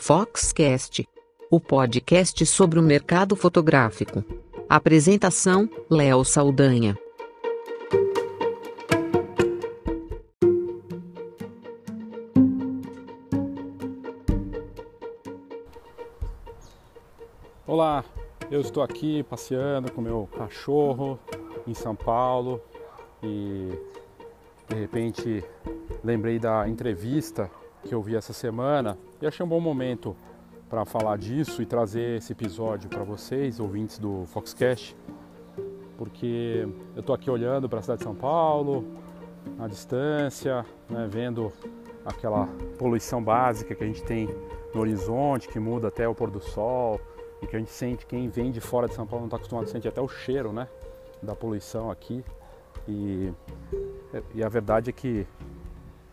Foxcast, o podcast sobre o mercado fotográfico. Apresentação: Léo Saldanha. Olá, eu estou aqui passeando com meu cachorro em São Paulo e de repente lembrei da entrevista que eu vi essa semana e achei um bom momento para falar disso e trazer esse episódio para vocês, ouvintes do Foxcast, porque eu estou aqui olhando para a cidade de São Paulo, à distância, né, vendo aquela poluição básica que a gente tem no horizonte, que muda até o pôr do sol, e que a gente sente, quem vem de fora de São Paulo não está acostumado a sentir até o cheiro né, da poluição aqui. E, e a verdade é que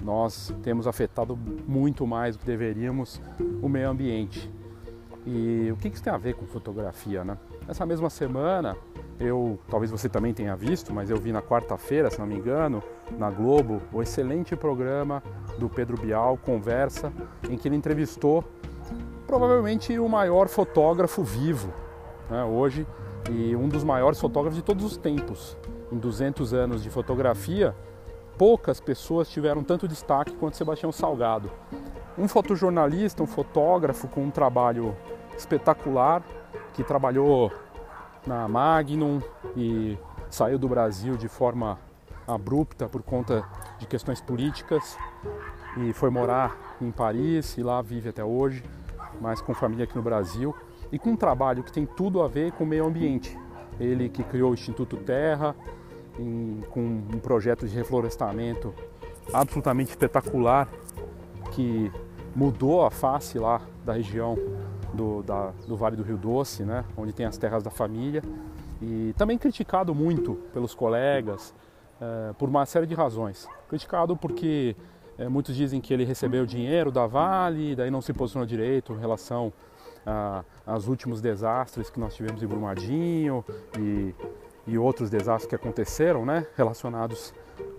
nós temos afetado muito mais do que deveríamos o meio ambiente. E o que isso tem a ver com fotografia, né? Essa mesma semana, eu, talvez você também tenha visto, mas eu vi na quarta-feira, se não me engano, na Globo, o excelente programa do Pedro Bial, Conversa, em que ele entrevistou provavelmente o maior fotógrafo vivo né, hoje e um dos maiores fotógrafos de todos os tempos. Em 200 anos de fotografia, poucas pessoas tiveram tanto destaque quanto Sebastião Salgado. Um fotojornalista, um fotógrafo com um trabalho espetacular, que trabalhou na Magnum e saiu do Brasil de forma abrupta por conta de questões políticas e foi morar em Paris e lá vive até hoje, mas com família aqui no Brasil e com um trabalho que tem tudo a ver com o meio ambiente. Ele que criou o Instituto Terra, em, com um projeto de reflorestamento absolutamente espetacular que mudou a face lá da região do, da, do Vale do Rio Doce, né, onde tem as terras da família, e também criticado muito pelos colegas é, por uma série de razões. Criticado porque é, muitos dizem que ele recebeu dinheiro da Vale, daí não se posicionou direito em relação aos últimos desastres que nós tivemos em Brumadinho e e outros desastres que aconteceram, né, relacionados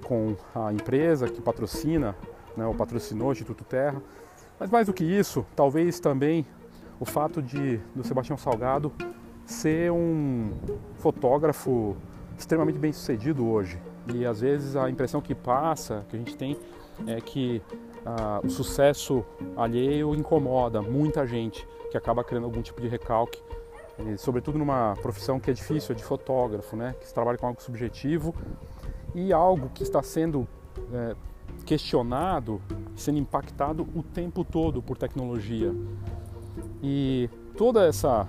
com a empresa que patrocina, né, ou patrocinou o Instituto Terra. Mas mais do que isso, talvez também o fato de do Sebastião Salgado ser um fotógrafo extremamente bem sucedido hoje. E às vezes a impressão que passa, que a gente tem, é que ah, o sucesso alheio incomoda muita gente, que acaba criando algum tipo de recalque e, sobretudo numa profissão que é difícil, é de fotógrafo, né? que se trabalha com algo subjetivo e algo que está sendo é, questionado, sendo impactado o tempo todo por tecnologia. E toda essa,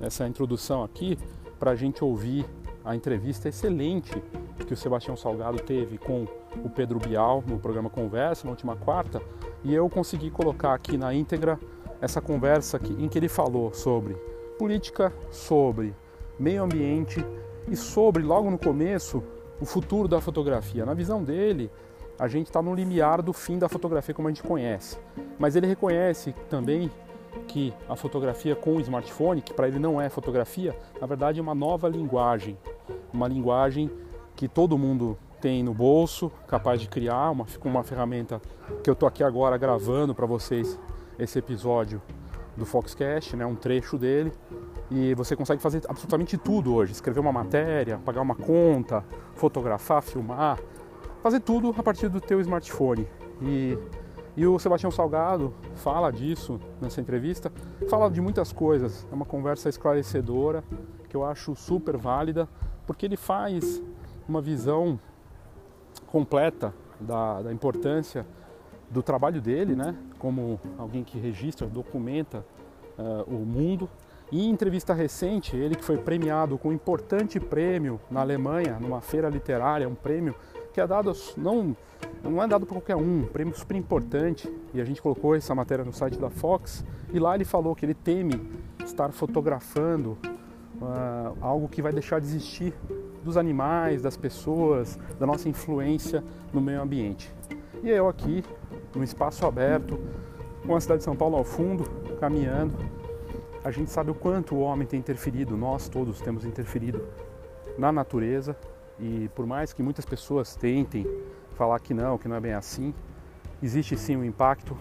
essa introdução aqui, para a gente ouvir a entrevista excelente que o Sebastião Salgado teve com o Pedro Bial no programa Conversa, na última quarta, e eu consegui colocar aqui na íntegra essa conversa que, em que ele falou sobre política sobre meio ambiente e sobre, logo no começo, o futuro da fotografia. Na visão dele, a gente está no limiar do fim da fotografia como a gente conhece. Mas ele reconhece também que a fotografia com o smartphone, que para ele não é fotografia, na verdade é uma nova linguagem, uma linguagem que todo mundo tem no bolso, capaz de criar, uma, uma ferramenta que eu estou aqui agora gravando para vocês esse episódio do Foxcast, né, um trecho dele, e você consegue fazer absolutamente tudo hoje, escrever uma matéria, pagar uma conta, fotografar, filmar, fazer tudo a partir do teu smartphone. E, e o Sebastião Salgado fala disso nessa entrevista, fala de muitas coisas, é uma conversa esclarecedora que eu acho super válida, porque ele faz uma visão completa da, da importância do trabalho dele, né, como alguém que registra, documenta uh, o mundo. E em entrevista recente, ele que foi premiado com um importante prêmio na Alemanha, numa feira literária, um prêmio que é dado não não é dado para qualquer um, um prêmio super importante. E a gente colocou essa matéria no site da Fox e lá ele falou que ele teme estar fotografando uh, algo que vai deixar de existir dos animais, das pessoas, da nossa influência no meio ambiente. E eu aqui num espaço aberto, com a cidade de São Paulo ao fundo, caminhando. A gente sabe o quanto o homem tem interferido, nós todos temos interferido na natureza e por mais que muitas pessoas tentem falar que não, que não é bem assim, existe sim um impacto,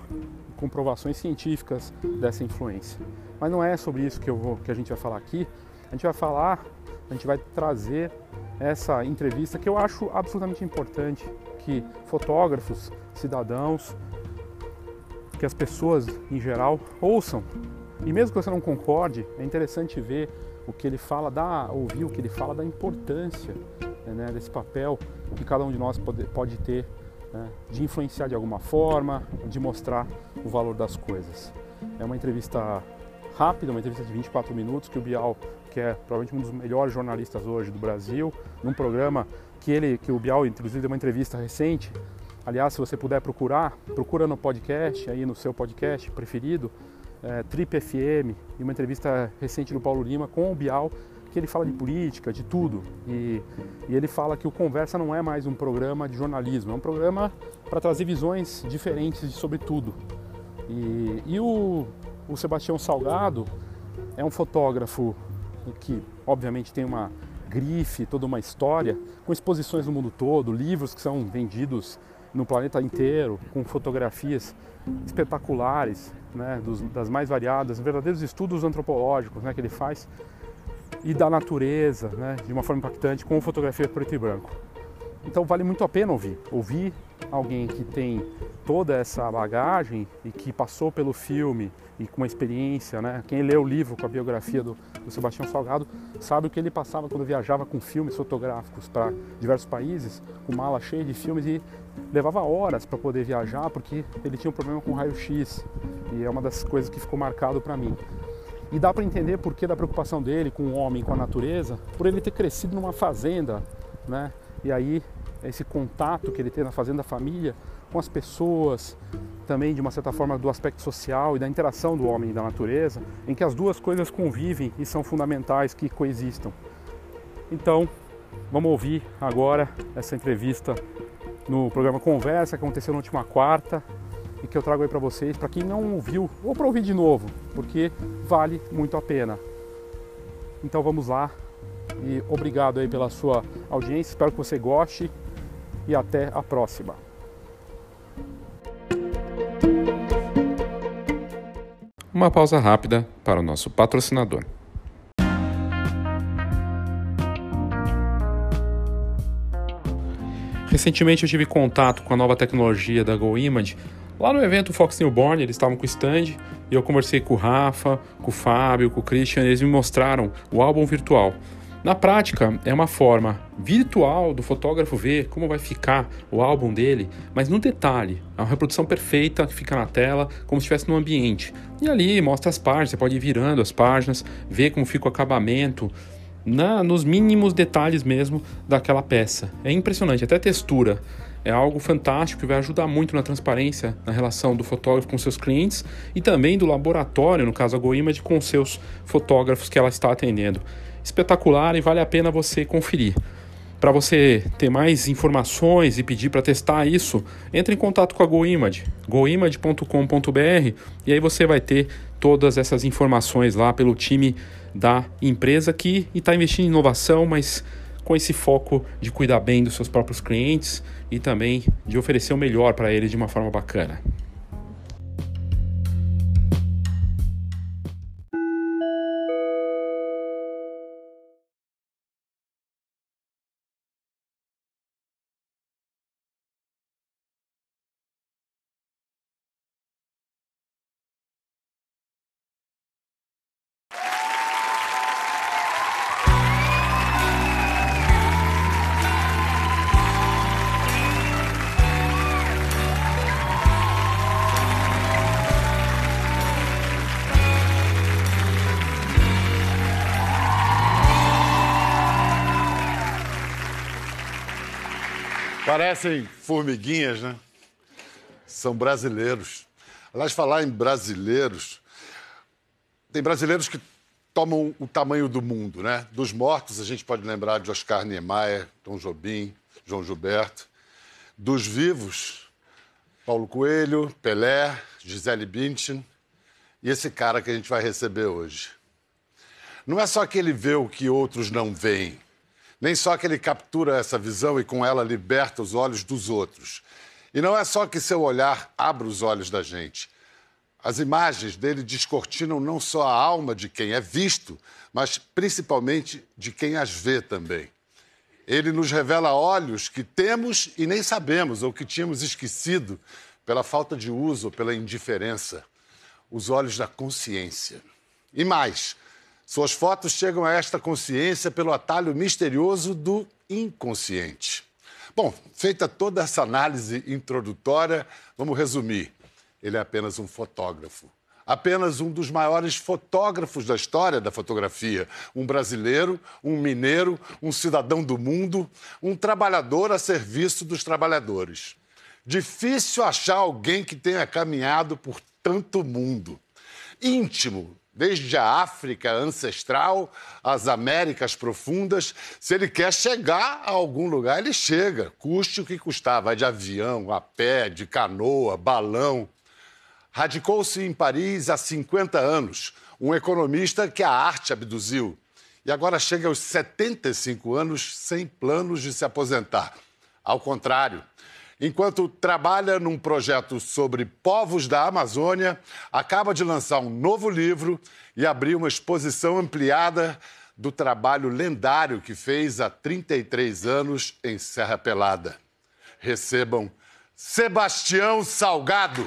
comprovações científicas dessa influência. Mas não é sobre isso que, eu vou, que a gente vai falar aqui. A gente vai falar, a gente vai trazer essa entrevista que eu acho absolutamente importante que fotógrafos, cidadãos, que as pessoas em geral ouçam. E mesmo que você não concorde, é interessante ver o que ele fala, da, ouvir o que ele fala da importância né, desse papel que cada um de nós pode, pode ter né, de influenciar de alguma forma, de mostrar o valor das coisas. É uma entrevista rápida, uma entrevista de 24 minutos que o Bial, que é provavelmente um dos melhores jornalistas hoje do Brasil, num programa que ele, que o Bial inclusive deu uma entrevista recente. Aliás, se você puder procurar, procura no podcast, aí no seu podcast preferido, é, Trip FM, e uma entrevista recente do Paulo Lima com o Bial, que ele fala de política, de tudo. E, e ele fala que o Conversa não é mais um programa de jornalismo, é um programa para trazer visões diferentes sobre tudo. E, e o, o Sebastião Salgado é um fotógrafo que, obviamente, tem uma grife, toda uma história, com exposições no mundo todo, livros que são vendidos no planeta inteiro, com fotografias espetaculares, né, dos, das mais variadas, verdadeiros estudos antropológicos né, que ele faz e da natureza, né, de uma forma impactante, com fotografia preto e branco. Então vale muito a pena ouvir. Ouvir alguém que tem toda essa bagagem e que passou pelo filme e com uma experiência, né? Quem lê o livro com a biografia do, do Sebastião Salgado sabe o que ele passava quando viajava com filmes fotográficos para diversos países, com mala cheia de filmes e levava horas para poder viajar porque ele tinha um problema com raio-x e é uma das coisas que ficou marcado para mim. E dá para entender por que da preocupação dele com o homem, com a natureza, por ele ter crescido numa fazenda, né? E aí esse contato que ele tem na fazenda da família com as pessoas, também de uma certa forma do aspecto social e da interação do homem e da natureza, em que as duas coisas convivem e são fundamentais que coexistam. Então, vamos ouvir agora essa entrevista no programa Conversa que aconteceu na última quarta e que eu trago aí para vocês, para quem não ouviu, ou para ouvir de novo, porque vale muito a pena. Então vamos lá e obrigado aí pela sua audiência, espero que você goste e até a próxima. Uma pausa rápida para o nosso patrocinador. Recentemente eu tive contato com a nova tecnologia da GoImage Lá no evento Fox Newborn, eles estavam com o stand e eu conversei com o Rafa, com o Fábio, com o Christian, e eles me mostraram o álbum virtual. Na prática, é uma forma virtual do fotógrafo ver como vai ficar o álbum dele, mas no detalhe. É uma reprodução perfeita que fica na tela, como se estivesse no ambiente. E ali mostra as páginas, você pode ir virando as páginas, ver como fica o acabamento, na, nos mínimos detalhes mesmo daquela peça. É impressionante, até textura é algo fantástico que vai ajudar muito na transparência na relação do fotógrafo com seus clientes e também do laboratório, no caso a GoImage, com seus fotógrafos que ela está atendendo. Espetacular e vale a pena você conferir. Para você ter mais informações e pedir para testar isso, entre em contato com a GoImage, goimage.com.br e aí você vai ter todas essas informações lá pelo time da empresa que está investindo em inovação, mas com esse foco de cuidar bem dos seus próprios clientes e também de oferecer o melhor para eles de uma forma bacana. Parecem formiguinhas, né? São brasileiros. Aliás, falar em brasileiros, tem brasileiros que tomam o tamanho do mundo, né? Dos mortos, a gente pode lembrar de Oscar Niemeyer, Tom Jobim, João Gilberto. Dos vivos, Paulo Coelho, Pelé, Gisele Bündchen e esse cara que a gente vai receber hoje. Não é só que ele vê o que outros não veem, nem só que ele captura essa visão e com ela liberta os olhos dos outros. E não é só que seu olhar abre os olhos da gente. As imagens dele descortinam não só a alma de quem é visto, mas principalmente de quem as vê também. Ele nos revela olhos que temos e nem sabemos, ou que tínhamos esquecido pela falta de uso pela indiferença. Os olhos da consciência. E mais, suas fotos chegam a esta consciência pelo atalho misterioso do inconsciente. Bom, feita toda essa análise introdutória, vamos resumir. Ele é apenas um fotógrafo. Apenas um dos maiores fotógrafos da história da fotografia. Um brasileiro, um mineiro, um cidadão do mundo, um trabalhador a serviço dos trabalhadores. Difícil achar alguém que tenha caminhado por tanto mundo. Íntimo, desde a África ancestral às Américas profundas. Se ele quer chegar a algum lugar, ele chega, custe o que custar. Vai de avião, a pé, de canoa, balão. Radicou-se em Paris há 50 anos, um economista que a arte abduziu. E agora chega aos 75 anos sem planos de se aposentar. Ao contrário, enquanto trabalha num projeto sobre povos da Amazônia, acaba de lançar um novo livro e abrir uma exposição ampliada do trabalho lendário que fez há 33 anos em Serra Pelada. Recebam Sebastião Salgado.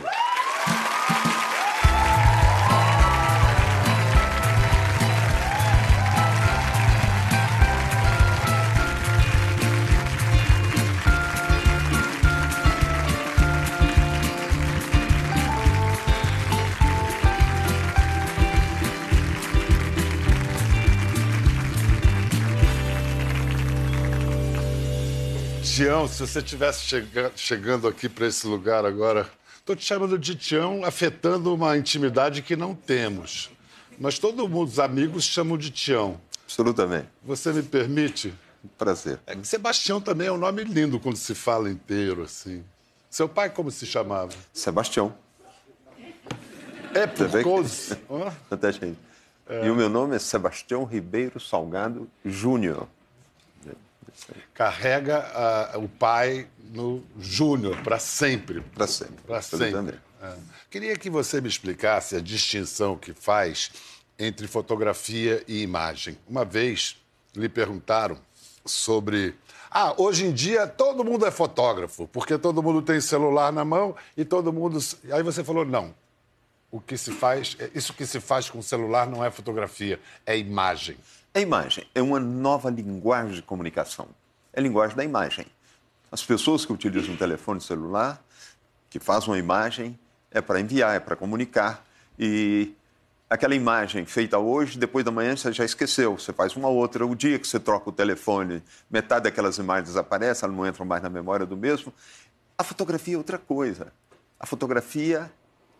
Tião, se você estivesse chega, chegando aqui para esse lugar agora, estou te chamando de Tião, afetando uma intimidade que não temos. Mas todo mundo, os amigos, chamam de Tião. Absolutamente. Você me permite? Prazer. É, Sebastião também é um nome lindo quando se fala inteiro, assim. Seu pai como se chamava? Sebastião. É por que- causa... Até gente. E o meu nome é Sebastião Ribeiro Salgado Júnior. Carrega o pai no Júnior para sempre. Para sempre. Para sempre. É. Queria que você me explicasse a distinção que faz entre fotografia e imagem. Uma vez lhe perguntaram sobre. Ah, hoje em dia todo mundo é fotógrafo, porque todo mundo tem celular na mão e todo mundo. Aí você falou: não. O que se faz, isso que se faz com o celular não é fotografia, é imagem. A imagem é uma nova linguagem de comunicação. É a linguagem da imagem. As pessoas que utilizam um telefone celular, que fazem uma imagem, é para enviar, é para comunicar. E aquela imagem feita hoje, depois da manhã você já esqueceu. Você faz uma outra. O dia que você troca o telefone, metade daquelas imagens desaparece, elas não entram mais na memória do mesmo. A fotografia é outra coisa. A fotografia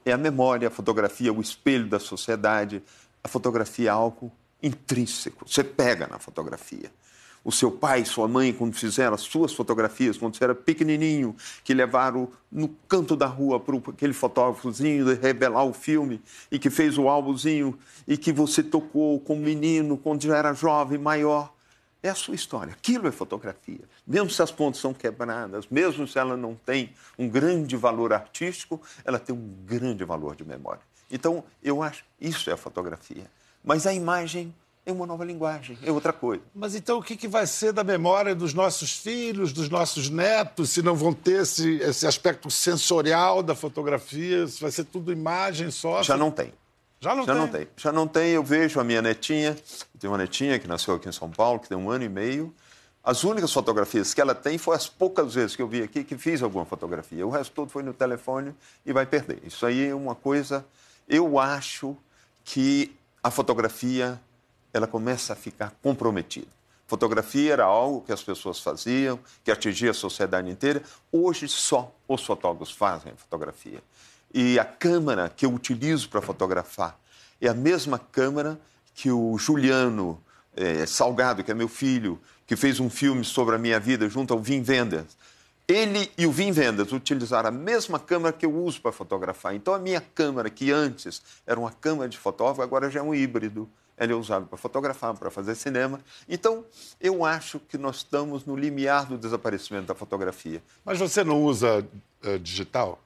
é a memória, a fotografia é o espelho da sociedade, a fotografia é algo intrínseco. Você pega na fotografia. O seu pai sua mãe, quando fizeram as suas fotografias, quando você era pequenininho, que levaram no canto da rua para aquele fotógrafozinho revelar o filme e que fez o álbumzinho e que você tocou como menino, quando já era jovem, maior. É a sua história. Aquilo é fotografia. Mesmo se as pontes são quebradas, mesmo se ela não tem um grande valor artístico, ela tem um grande valor de memória. Então, eu acho isso é a fotografia. Mas a imagem é uma nova linguagem, é outra coisa. Mas então o que, que vai ser da memória dos nossos filhos, dos nossos netos, se não vão ter esse, esse aspecto sensorial da fotografia? Se vai ser tudo imagem só? Já não tem. Já não Já tem? não tem. Já não tem. Eu vejo a minha netinha, tem uma netinha que nasceu aqui em São Paulo, que tem um ano e meio. As únicas fotografias que ela tem foi as poucas vezes que eu vi aqui que fiz alguma fotografia. O resto todo foi no telefone e vai perder. Isso aí é uma coisa. Eu acho que a fotografia ela começa a ficar comprometida. Fotografia era algo que as pessoas faziam, que atingia a sociedade inteira. Hoje só os fotógrafos fazem fotografia. E a câmera que eu utilizo para fotografar é a mesma câmera que o Juliano eh, Salgado, que é meu filho, que fez um filme sobre a minha vida junto ao Vim Vendas. Ele e o Vim Vendas utilizaram a mesma câmera que eu uso para fotografar. Então, a minha câmera, que antes era uma câmera de fotógrafo, agora já é um híbrido. Ela é usada para fotografar, para fazer cinema. Então, eu acho que nós estamos no limiar do desaparecimento da fotografia. Mas você não usa uh, digital?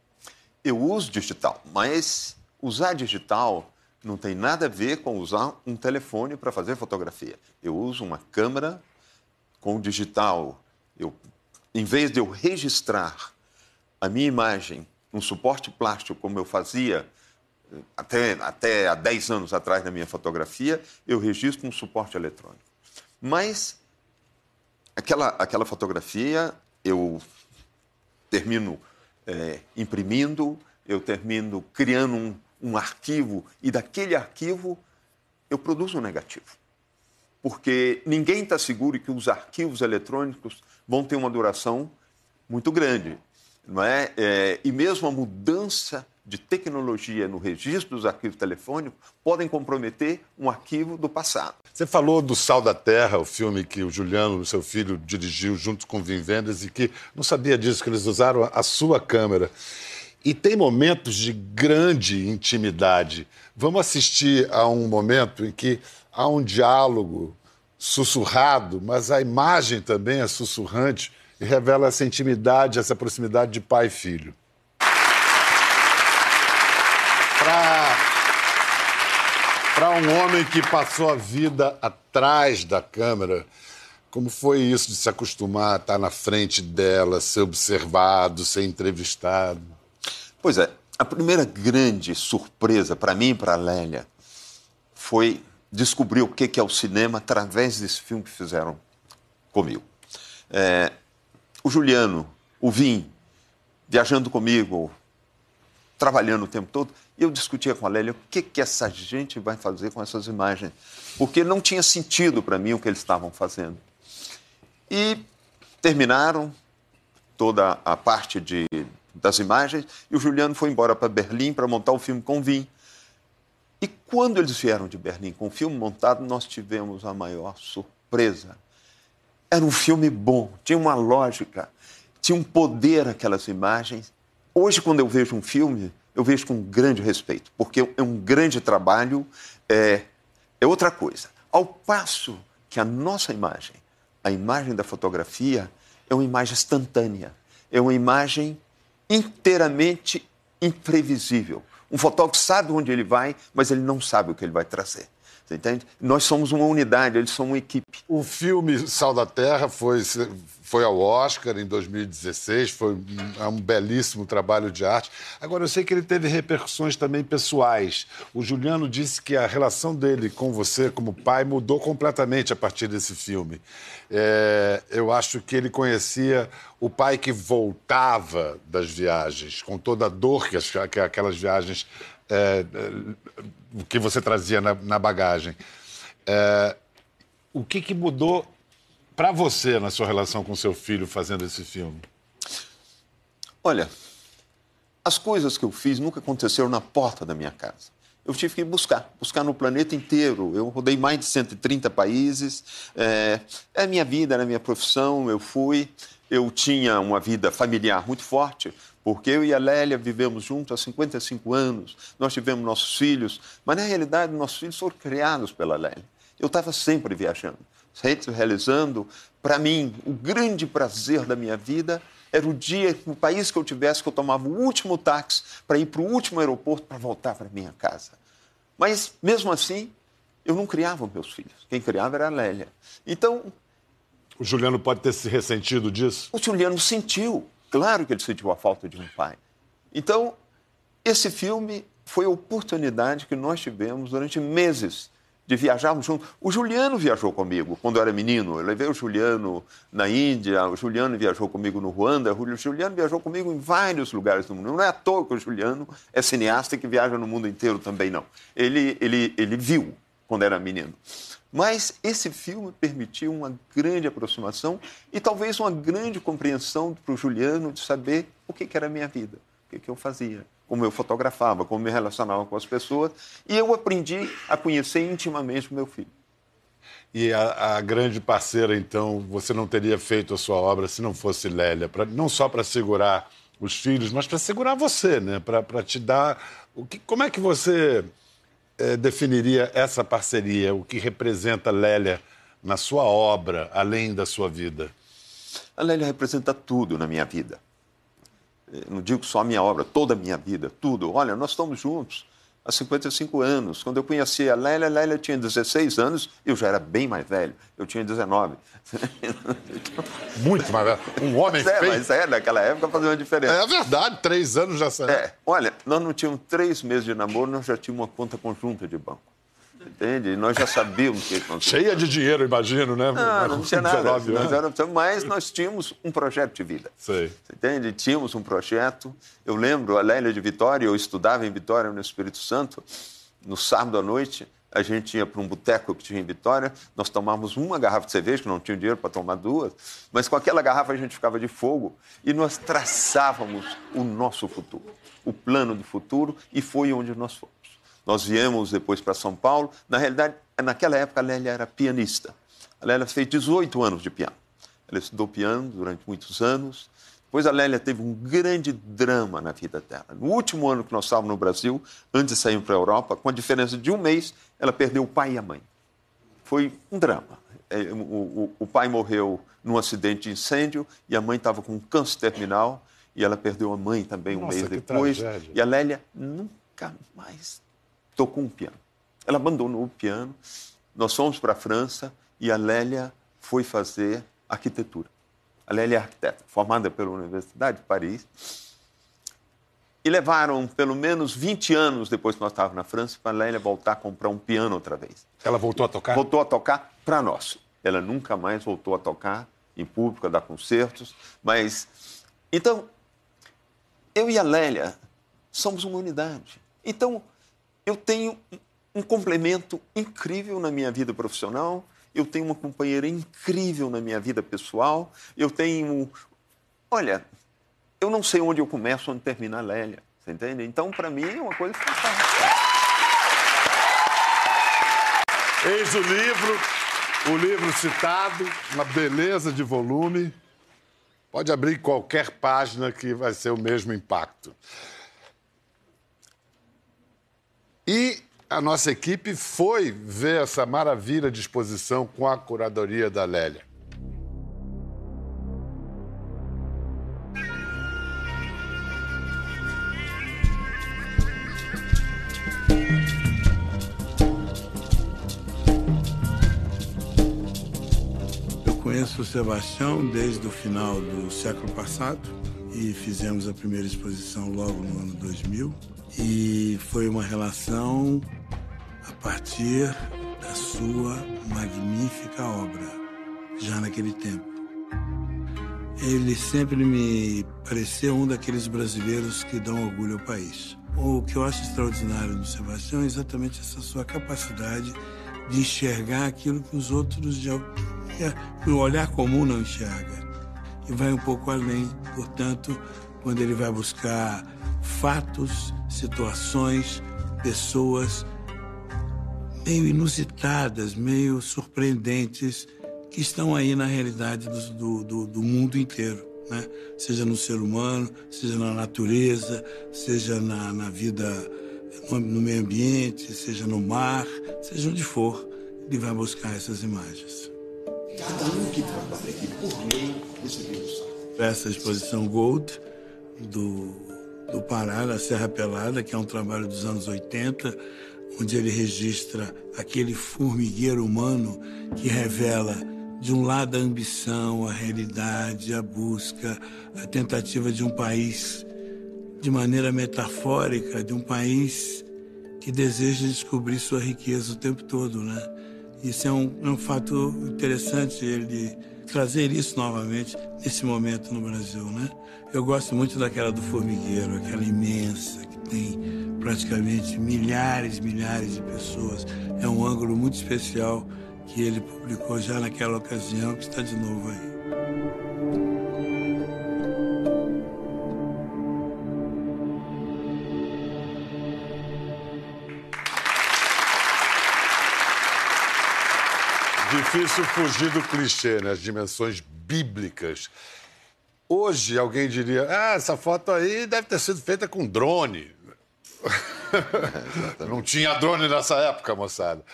Eu uso digital, mas usar digital não tem nada a ver com usar um telefone para fazer fotografia. Eu uso uma câmera com digital. Eu, em vez de eu registrar a minha imagem num suporte plástico, como eu fazia eh, até, até há 10 anos atrás na minha fotografia, eu registro um suporte eletrônico. Mas aquela, aquela fotografia eu termino é, imprimindo, eu termino criando um, um arquivo e daquele arquivo eu produzo um negativo. Porque ninguém está seguro que os arquivos eletrônicos vão ter uma duração muito grande. Não é? é e mesmo a mudança de tecnologia no registro dos arquivos telefônicos podem comprometer um arquivo do passado. Você falou do Sal da Terra, o filme que o Juliano, seu filho, dirigiu junto com o Vim Vendas e que não sabia disso, que eles usaram a sua câmera. E tem momentos de grande intimidade. Vamos assistir a um momento em que há um diálogo sussurrado, mas a imagem também é sussurrante e revela essa intimidade, essa proximidade de pai e filho. Para um homem que passou a vida atrás da câmera, como foi isso de se acostumar a estar na frente dela, ser observado, ser entrevistado? Pois é, a primeira grande surpresa para mim e para a Lélia foi descobrir o que é o cinema através desse filme que fizeram comigo. É, o Juliano, o Vim, viajando comigo, trabalhando o tempo todo, eu discutia com a Lélia o que, que essa gente vai fazer com essas imagens, porque não tinha sentido para mim o que eles estavam fazendo. E terminaram toda a parte de, das imagens e o Juliano foi embora para Berlim para montar o filme com Vim. E quando eles vieram de Berlim com o filme montado, nós tivemos a maior surpresa. Era um filme bom, tinha uma lógica, tinha um poder aquelas imagens. Hoje, quando eu vejo um filme, eu vejo com grande respeito, porque é um grande trabalho, é, é outra coisa. Ao passo que a nossa imagem, a imagem da fotografia, é uma imagem instantânea, é uma imagem inteiramente imprevisível. Um fotógrafo sabe onde ele vai, mas ele não sabe o que ele vai trazer. Você entende? Nós somos uma unidade, eles são uma equipe. O filme Sal da Terra foi, foi ao Oscar em 2016, foi um, é um belíssimo trabalho de arte. Agora, eu sei que ele teve repercussões também pessoais. O Juliano disse que a relação dele com você, como pai, mudou completamente a partir desse filme. É, eu acho que ele conhecia o pai que voltava das viagens, com toda a dor que, que aquelas viagens é, o que você trazia na, na bagagem. É, o que, que mudou para você na sua relação com seu filho fazendo esse filme? Olha, as coisas que eu fiz nunca aconteceram na porta da minha casa. Eu tive que buscar, buscar no planeta inteiro. Eu rodei mais de 130 países. É, é a minha vida, era a minha profissão. Eu fui. Eu tinha uma vida familiar muito forte porque eu e a Lélia vivemos juntos há 55 anos, nós tivemos nossos filhos, mas na realidade nossos filhos foram criados pela Lélia. Eu estava sempre viajando, realizando. Para mim, o grande prazer da minha vida era o dia, no país que eu tivesse, que eu tomava o último táxi para ir para o último aeroporto para voltar para minha casa. Mas, mesmo assim, eu não criava meus filhos. Quem criava era a Lélia. Então. O Juliano pode ter se ressentido disso? O Juliano sentiu. Claro que ele sentiu a falta de um pai. Então, esse filme foi a oportunidade que nós tivemos durante meses de viajarmos juntos. O Juliano viajou comigo quando eu era menino. Eu levei o Juliano na Índia, o Juliano viajou comigo no Ruanda, o Juliano viajou comigo em vários lugares do mundo. Não é à toa que o Juliano é cineasta que viaja no mundo inteiro também, não. Ele, ele, ele viu quando era menino. Mas esse filme permitiu uma grande aproximação e talvez uma grande compreensão para o Juliano de saber o que, que era a minha vida, o que, que eu fazia, como eu fotografava, como me relacionava com as pessoas. E eu aprendi a conhecer intimamente o meu filho. E a, a, grande parceira, então, você não teria feito a sua obra se não fosse Lélia, pra, não só para segurar os filhos, mas para segurar você, né? Para te dar. O que, como é que você eh, definiria essa parceria? O que representa Lélia na sua obra, além da sua vida? A Lélia representa tudo na minha vida. Não digo só a minha obra, toda a minha vida, tudo. Olha, nós estamos juntos há 55 anos. Quando eu conheci a Lélia, a Lélia tinha 16 anos, eu já era bem mais velho, eu tinha 19. Muito mais velho. Um homem mas é, feio. Mas é, naquela época fazia uma diferença. É verdade, três anos já saiu. É, olha, nós não tínhamos três meses de namoro, nós já tínhamos uma conta conjunta de banco. Entende? E nós já sabíamos o que acontecia. Cheia de dinheiro, imagino, né? Não, não tinha nada. 19 Nós anos. éramos- mas nós tínhamos um projeto de vida. Sei. Entende? Tínhamos um projeto. Eu lembro, a Lélia de Vitória, eu estudava em Vitória, no Espírito Santo. No sábado à noite, a gente ia para um boteco que tinha em Vitória. Nós tomávamos uma garrafa de cerveja, que não tinha dinheiro para tomar duas. Mas com aquela garrafa a gente ficava de fogo e nós traçávamos o nosso futuro, o plano do futuro, e foi onde nós fomos. Nós viemos depois para São Paulo. Na realidade, naquela época, a Lélia era pianista. A Lélia fez 18 anos de piano. Ela estudou piano durante muitos anos. Depois a Lélia teve um grande drama na vida dela. No último ano que nós estávamos no Brasil, antes de sairmos para a Europa, com a diferença de um mês, ela perdeu o pai e a mãe. Foi um drama. É, O, pai morreu num acidente de incêndio e a mãe estava com um câncer terminal e ela perdeu a mãe também um Nossa, mês depois. tragédia. E a Lélia nunca mais tocou um piano. Ela abandonou o piano. Nós fomos para a França e a Lélia foi fazer arquitetura. A Lélia é arquiteta, formada pela Universidade de Paris. E levaram pelo menos 20 anos depois que nós estávamos na França para a Lélia voltar a comprar um piano outra vez. Ela voltou a tocar? Voltou a tocar para nós. Ela nunca mais voltou a tocar em público, a dar concertos. Mas. Então, eu e a Lélia somos uma unidade. Então, eu tenho um complemento incrível na minha vida profissional, eu tenho uma companheira incrível na minha vida pessoal, eu tenho. Olha, eu não sei onde eu começo, onde termina a Lélia. Você entende? Então, para mim, é uma coisa fantástica. Eis o livro, o livro citado, uma beleza de volume. Pode abrir qualquer página que vai ser o mesmo impacto. E a nossa equipe foi ver essa maravilha de exposição com a curadoria da Lélia. Eu conheço o Sebastião desde o final do século passado e fizemos a primeira exposição logo no ano 2000 e foi uma relação a partir da sua magnífica obra, já naquele tempo. Ele sempre me pareceu um daqueles brasileiros que dão orgulho ao país. O que eu acho extraordinário do Sebastião é exatamente essa sua capacidade de enxergar aquilo que os outros que o olhar comum não enxerga e vai um pouco além. Portanto, quando ele vai buscar fatos, situações, pessoas meio inusitadas, meio surpreendentes que estão aí na realidade do, do, do- do mundo inteiro, né? Seja no ser humano, seja na natureza, seja na, na vida no, no meio ambiente, seja no mar, seja onde for, ele vai buscar essas imagens. Essa exposição Gold do, do Pará, na Serra Pelada, que é um trabalho dos anos 80, onde ele registra aquele formigueiro humano que revela, de um lado, a ambição, a realidade, a busca, a tentativa de um país, de maneira metafórica, de um país que deseja descobrir sua riqueza o tempo todo, né? Isso é um, é um fato interessante ele trazer isso novamente nesse momento no Brasil, né? Eu gosto muito daquela do formigueiro, aquela imensa que tem praticamente milhares, milhares de pessoas. É um ângulo muito especial que ele publicou já naquela ocasião que está de novo aí. Difícil fugir do clichê, né? As dimensões bíblicas. Hoje alguém diria: ah, essa foto aí deve ter sido feita com drone. Não tinha drone nessa época, moçada.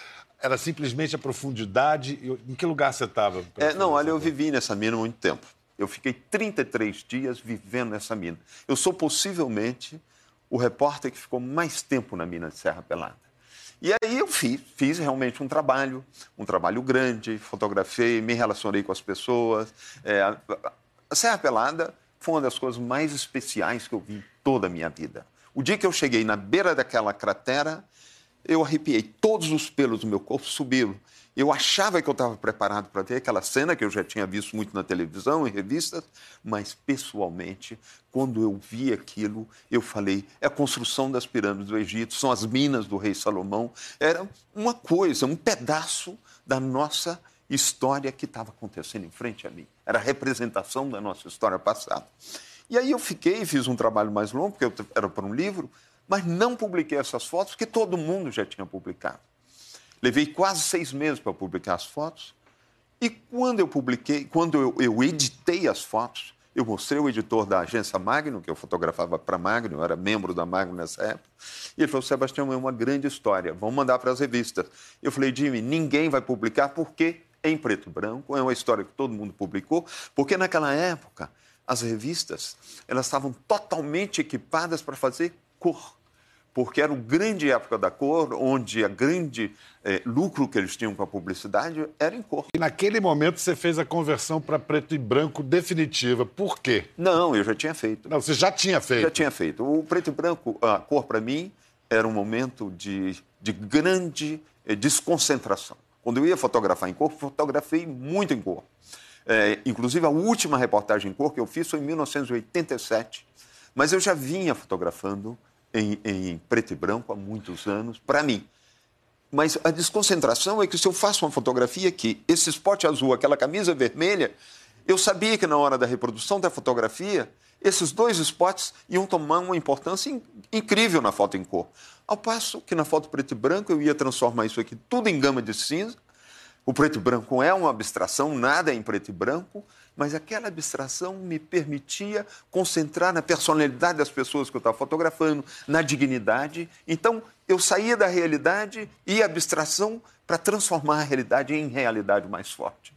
Era simplesmente a profundidade. Em que lugar você estava? É, não, olha, eu vivi nessa mina muito tempo. Eu fiquei 33 dias vivendo nessa mina. Eu sou possivelmente o repórter que ficou mais tempo na mina de Serra Pelada. E aí eu fiz, fiz realmente um trabalho, um trabalho grande, fotografei, me relacionei com as pessoas. É, a Serra Pelada foi uma das coisas mais especiais que eu vi em toda a minha vida. O dia que eu cheguei na beira daquela cratera, eu arrepiei, todos os pelos do meu corpo subiram. Eu achava que eu estava preparado para ver aquela cena que eu já tinha visto muito na televisão, em revistas, mas pessoalmente, quando eu vi aquilo, eu falei: é a construção das pirâmides do Egito, são as minas do rei Salomão. Era uma coisa, um pedaço da nossa história que estava acontecendo em frente a mim. Era a representação da nossa história passada. E aí eu fiquei, fiz um trabalho mais longo, porque era para um livro, mas não publiquei essas fotos, que todo mundo já tinha publicado. Levei quase seis meses para publicar as fotos. E quando eu publiquei, quando eu, eu editei as fotos, eu mostrei o editor da agência Magno, que eu fotografava para Magno, eu era membro da Magno nessa época, e ele falou: Sebastião, é uma grande história, vamos mandar para as revistas. Eu falei: Jimmy, ninguém vai publicar porque é em preto e branco, é uma história que todo mundo publicou, porque naquela época as revistas elas estavam totalmente equipadas para fazer cor porque era o grande época da cor, onde a grande é, lucro que eles tinham com a publicidade era em cor. E naquele momento você fez a conversão para preto e branco definitiva. Por quê? Não, eu já tinha feito. Não, você já tinha feito? Já tinha feito. O preto e branco, a cor para mim, era um momento de, de grande é, desconcentração. Quando eu ia fotografar em cor, fotografei muito em cor. É, inclusive, a última reportagem em cor que eu fiz foi em 1987. Mas eu já vinha fotografando em, em preto e branco há muitos anos, para mim. Mas a desconcentração é que se eu faço uma fotografia aqui, esse spot azul, aquela camisa vermelha, eu sabia que na hora da reprodução da fotografia, esses dois spots iam tomar uma importância incrível na foto em cor. Ao passo que na foto preto e branco eu ia transformar isso aqui tudo em gama de cinza. O preto e branco é uma abstração, nada é em preto e branco, mas aquela abstração me permitia concentrar na personalidade das pessoas que eu estava fotografando, na dignidade. Então, eu saía da realidade e abstração para transformar a realidade em realidade mais forte.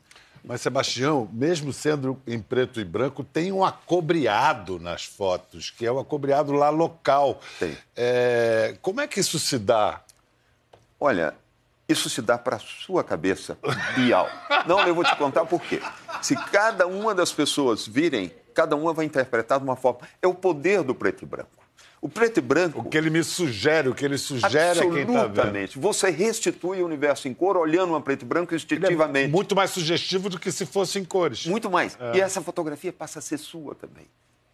Mas, Sebastião, mesmo sendo em preto e branco, tem um acobreado nas fotos, que é o acobreado lá local. Tem. É... Como é que isso se dá? Olha, isso se dá para a sua cabeça, Bial. Não, eu vou te contar por quê. Se cada uma das pessoas virem, cada uma vai interpretar de uma forma. É o poder do preto e branco. O preto e branco. O que ele me sugere, o que ele sugere a quem está vendo. Absolutamente. Você restitui o universo em cor olhando uma preto e branco instintivamente. É muito mais sugestivo do que se fosse em cores. Muito mais. É. E essa fotografia passa a ser sua também.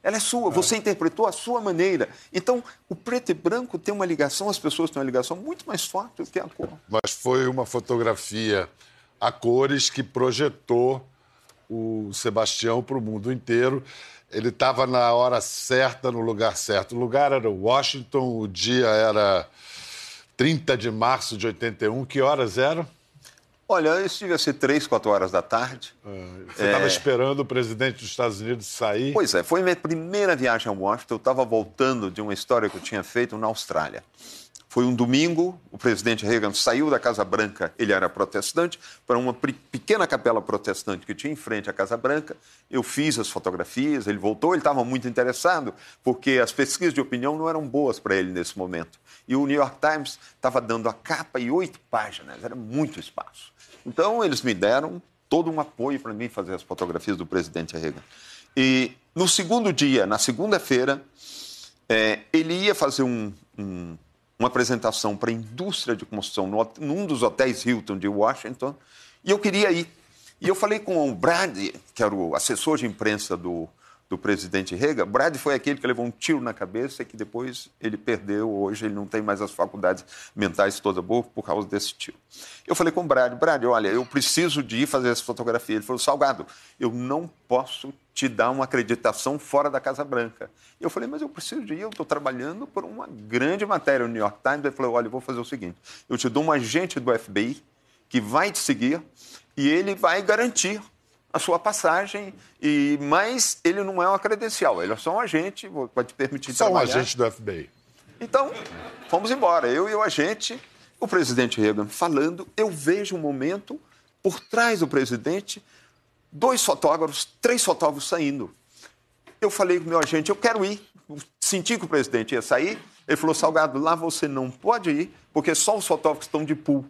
Ela é sua, você interpretou a sua maneira. Então, o preto e branco tem uma ligação, as pessoas têm uma ligação muito mais forte do que a cor. Mas foi uma fotografia a cores que projetou o Sebastião para o mundo inteiro. Ele estava na hora certa, no lugar certo. O lugar era Washington, o dia era 30 de março de 81. Que horas eram? Olha, isso devia ser três, quatro horas da tarde. Ah, você estava é... esperando o presidente dos Estados Unidos sair? Pois é, foi minha primeira viagem a Washington. Eu estava voltando de uma história que eu tinha feito na Austrália. Foi um domingo, o presidente Reagan saiu da Casa Branca, ele era protestante, para uma pequena capela protestante que tinha em frente à Casa Branca. Eu fiz as fotografias, ele voltou, ele estava muito interessado, porque as pesquisas de opinião não eram boas para ele nesse momento. E o New York Times estava dando a capa e oito páginas, era muito espaço. Então, eles me deram todo um apoio para mim fazer as fotografias do presidente Reagan. E no segundo dia, na segunda-feira, é, ele ia fazer um, um uma apresentação para a indústria de construção num dos hotéis Hilton de Washington, e eu queria ir. E eu falei com o Brad, que era o assessor de imprensa do, do presidente Reagan. Brad foi aquele que levou um tiro na cabeça e que depois ele perdeu. Hoje ele não tem mais as faculdades mentais toda boa por causa desse tiro. Eu falei com o Brad, Brad, olha, eu preciso de ir fazer essa fotografia. Ele falou, Salgado, eu não posso te dar uma acreditação fora da Casa Branca. Eu falei, mas eu preciso de ir, eu estou trabalhando por uma grande matéria no New York Times. Ele falou, olha, eu vou fazer o seguinte, eu te dou um agente do FBI que vai te seguir e ele vai garantir a sua passagem, e mas ele não é uma credencial, ele é só um agente, vai te permitir só trabalhar. Só um agente do FBI. Então, fomos embora, eu e o agente, o presidente Reagan falando, eu vejo um momento por trás do presidente dois fotógrafos, três fotógrafos saindo. Eu falei com o meu agente, eu quero ir. Senti que o presidente ia sair. Ele falou, Salgado, lá você não pode ir, porque só os fotógrafos estão de pool.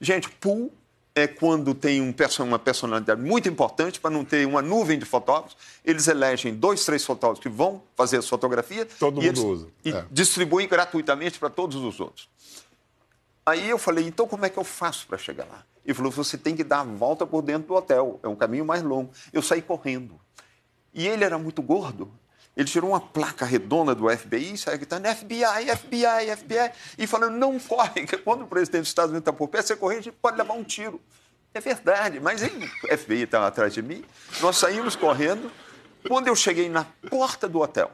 Gente, pool é quando tem um, uma personalidade muito importante, para não ter uma nuvem de fotógrafos, eles elegem dois, três fotógrafos que vão fazer as fotografias Todo e, mundo usa. e É. distribuem gratuitamente para todos os outros. Aí eu falei, então como é que eu faço para chegar lá? Ele falou, você tem que dar a volta por dentro do hotel, é um caminho mais longo. Eu saí correndo. E ele era muito gordo. Ele tirou uma placa redonda do FBI e saiu gritando FBI, FBI, FBI, e falando, não corre, que quando o presidente dos Estados Unidos está por perto, você correr, a gente pode levar um tiro. É verdade, mas ele, o FBI estava atrás de mim, nós saímos correndo. Quando eu cheguei na porta do hotel,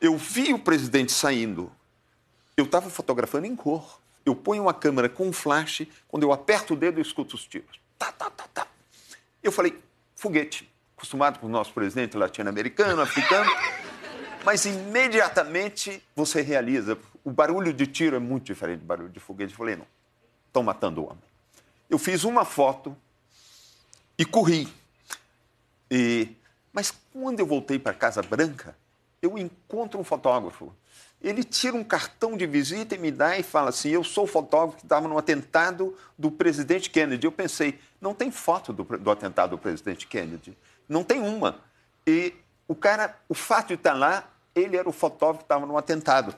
eu vi o presidente saindo. Eu estava fotografando em cor. Eu ponho uma câmera com um flash, quando eu aperto o dedo, eu escuto os tiros. Tá, tá, tá, tá. Eu falei, foguete. Acostumado com o nosso presidente latino-americano, africano. Mas imediatamente você realiza. O barulho de tiro é muito diferente do barulho de foguete. Eu falei, não, estão matando o homem. Eu fiz uma foto e corri. E... Mas quando eu voltei para Casa Branca, eu encontro um fotógrafo. Ele tira um cartão de visita e me dá e fala assim: Eu sou o fotógrafo que estava no atentado do presidente Kennedy. Eu pensei: não tem foto do, do atentado do presidente Kennedy. Não tem uma. E o cara, o fato de estar lá, ele era o fotógrafo que estava no atentado.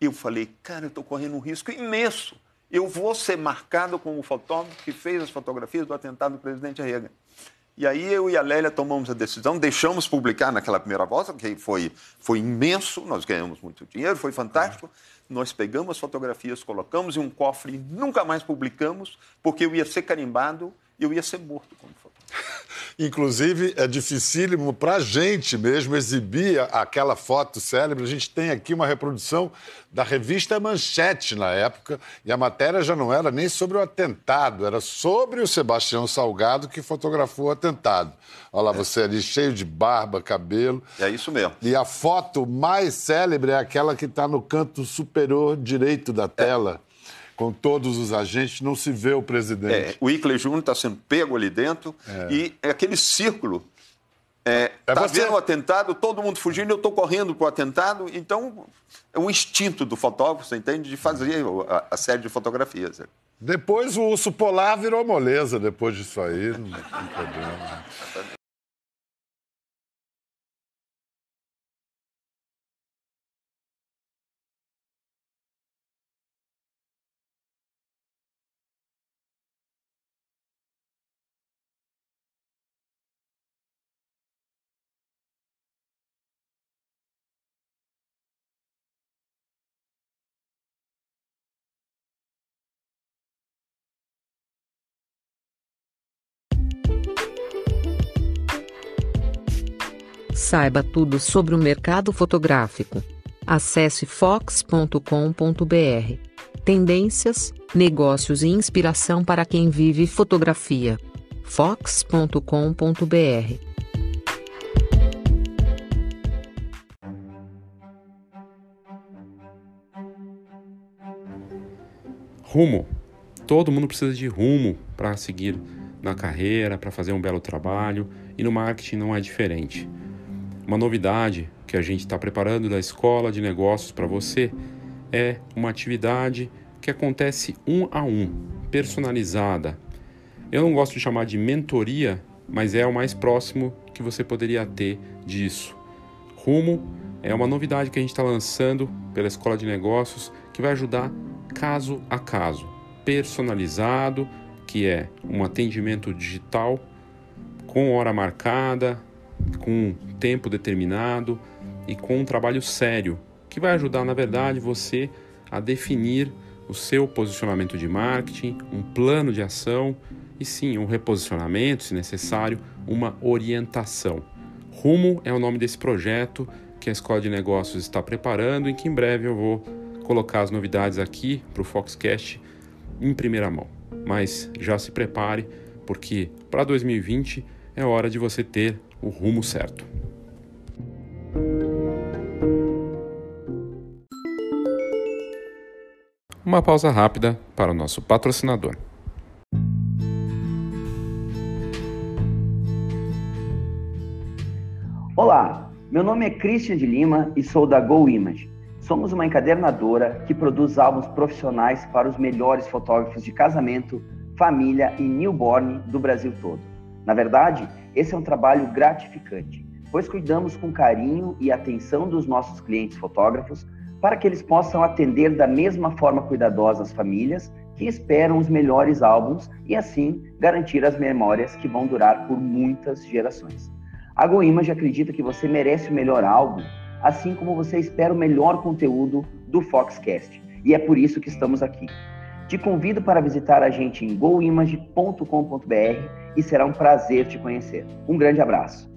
Eu falei: Cara, eu estou correndo um risco imenso. Eu vou ser marcado como o fotógrafo que fez as fotografias do atentado do presidente Reagan. E aí eu e a Lélia tomamos a decisão, deixamos publicar naquela primeira volta, que foi, foi imenso, nós ganhamos muito dinheiro, foi fantástico. Nós pegamos as fotografias, colocamos em um cofre e nunca mais publicamos, porque eu ia ser carimbado e eu ia ser morto como fotógrafo. Inclusive, é dificílimo para a gente mesmo exibir aquela foto célebre. A gente tem aqui uma reprodução da revista Manchete na época, e a matéria já não era nem sobre o atentado, era sobre o Sebastião Salgado que fotografou o atentado. Olha lá, você ali cheio de barba, cabelo. É isso mesmo. E a foto mais célebre é aquela que está no canto superior direito da tela, com todos os agentes, não se vê o É, presidente. o Ickley Júnior está sendo pego ali dentro e é aquele círculo. É, É tá vendo o atentado, todo mundo fugindo, eu estou correndo para o atentado. Então, é um instinto do fotógrafo, você entende, de fazer a, a série de fotografias. Depois o urso polar virou moleza depois disso aí, não tem problema. Saiba tudo sobre o mercado fotográfico. Acesse fox.com.br. Tendências, negócios e inspiração para quem vive fotografia. fox.com.br. Rumo. Todo mundo precisa de rumo para seguir na carreira, para fazer um belo trabalho e no marketing não é diferente. Uma novidade que a gente está preparando da escola de negócios para você é uma atividade que acontece um a um, personalizada. Eu não gosto de chamar de mentoria, mas é o mais próximo que você poderia ter disso. Rumo é uma novidade que a gente está lançando pela Escola de Negócios que vai ajudar caso a caso, personalizado, que é um atendimento digital com hora marcada, com tempo determinado e com um trabalho sério, que vai ajudar, na verdade, você a definir o seu posicionamento de marketing, um plano de ação e sim, um reposicionamento, se necessário, uma orientação. Rumo é o nome desse projeto que a Escola de Negócios está preparando e que em breve eu vou colocar as novidades aqui para o Foxcast em primeira mão. Mas já se prepare, porque para 2020 é hora de você ter o rumo certo. Uma pausa rápida para o nosso patrocinador. Meu nome é Christian de Lima e sou da Go Image. Somos uma encadernadora que produz álbuns profissionais para os melhores fotógrafos de casamento, família e newborn do Brasil todo. Na verdade, esse é um trabalho gratificante, pois cuidamos com carinho e atenção dos nossos clientes fotógrafos para que eles possam atender da mesma forma cuidadosa as famílias que esperam os melhores álbuns e assim garantir as memórias que vão durar por muitas gerações. A GoImage acredita que você merece o melhor álbum, assim como você espera o melhor conteúdo do Foxcast. E é por isso que estamos aqui. Te convido para visitar a gente em goimage.com.br e será um prazer te conhecer. Um grande abraço.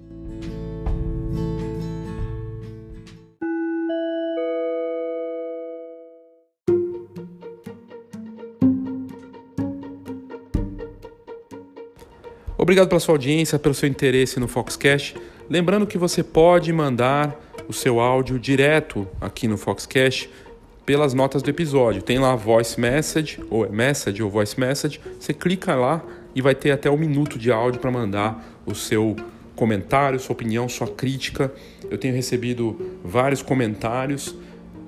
Obrigado pela sua audiência, pelo seu interesse no Foxcast. Lembrando que você pode mandar o seu áudio direto aqui no Foxcast pelas notas do episódio. Tem lá voice message, ou message ou voice message. Você clica lá e vai ter até um minuto de áudio para mandar o seu comentário, sua opinião, sua crítica. Eu tenho recebido vários comentários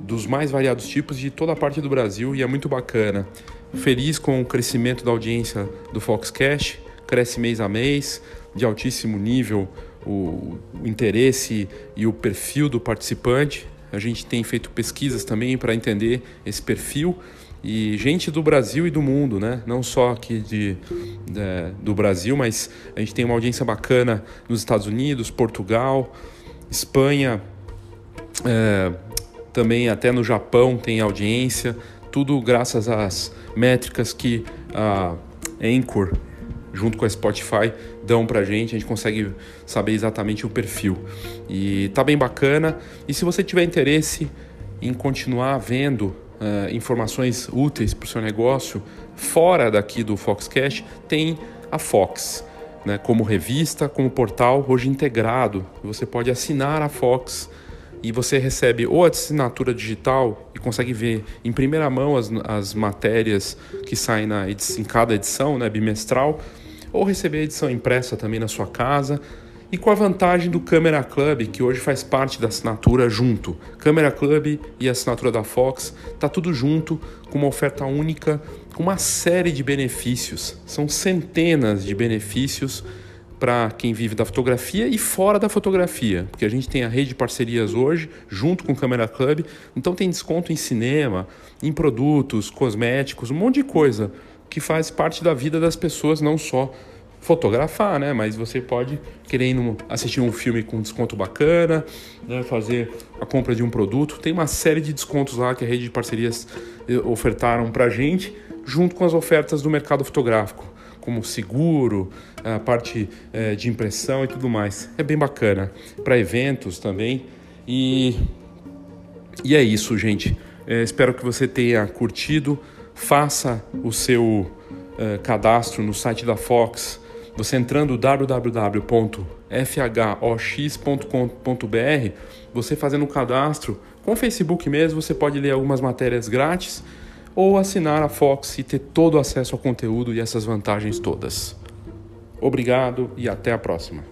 dos mais variados tipos de toda a parte do Brasil e é muito bacana. Feliz com o crescimento da audiência do Foxcast cresce mês a mês, de altíssimo nível o, o interesse e o perfil do participante. A gente tem feito pesquisas também para entender esse perfil e gente do Brasil e do mundo, né? Não só aqui de, de, do Brasil, mas a gente tem uma audiência bacana nos Estados Unidos, Portugal, Espanha, é, também até no Japão tem audiência. Tudo graças às métricas que a Anchor junto com a Spotify, dão pra gente, a gente consegue saber exatamente o perfil. E tá bem bacana. E se você tiver interesse em continuar vendo uh, informações úteis para o seu negócio fora daqui do Foxcast, tem a Fox. Né, como revista, como portal, hoje integrado. Você pode assinar a Fox e você recebe ou a assinatura digital e consegue ver em primeira mão as, as matérias que saem na em cada edição, né, bimestral, ou receber a edição impressa também na sua casa. E com a vantagem do Camera Club, que hoje faz parte da assinatura junto. Camera Club e a assinatura da Fox, tá tudo junto, com uma oferta única, com uma série de benefícios. São centenas de benefícios para quem vive da fotografia e fora da fotografia, porque a gente tem a rede de parcerias hoje, junto com o Camera Club, então tem desconto em cinema, em produtos, cosméticos, um monte de coisa que faz parte da vida das pessoas, não só fotografar, né? Mas você pode querendo assistir um filme com desconto bacana, né? fazer a compra de um produto. Tem uma série de descontos lá que a rede de parcerias eh, ofertaram para gente, junto com as ofertas do mercado fotográfico, como seguro, a parte é, de impressão e tudo mais. É bem bacana para eventos também. E e é isso, gente. É, espero que você tenha curtido faça o seu uh, cadastro no site da Fox, você entrando www.fhox.com.br, você fazendo o cadastro com o Facebook mesmo, você pode ler algumas matérias grátis ou assinar a Fox e ter todo o acesso ao conteúdo e essas vantagens todas. Obrigado e até a próxima.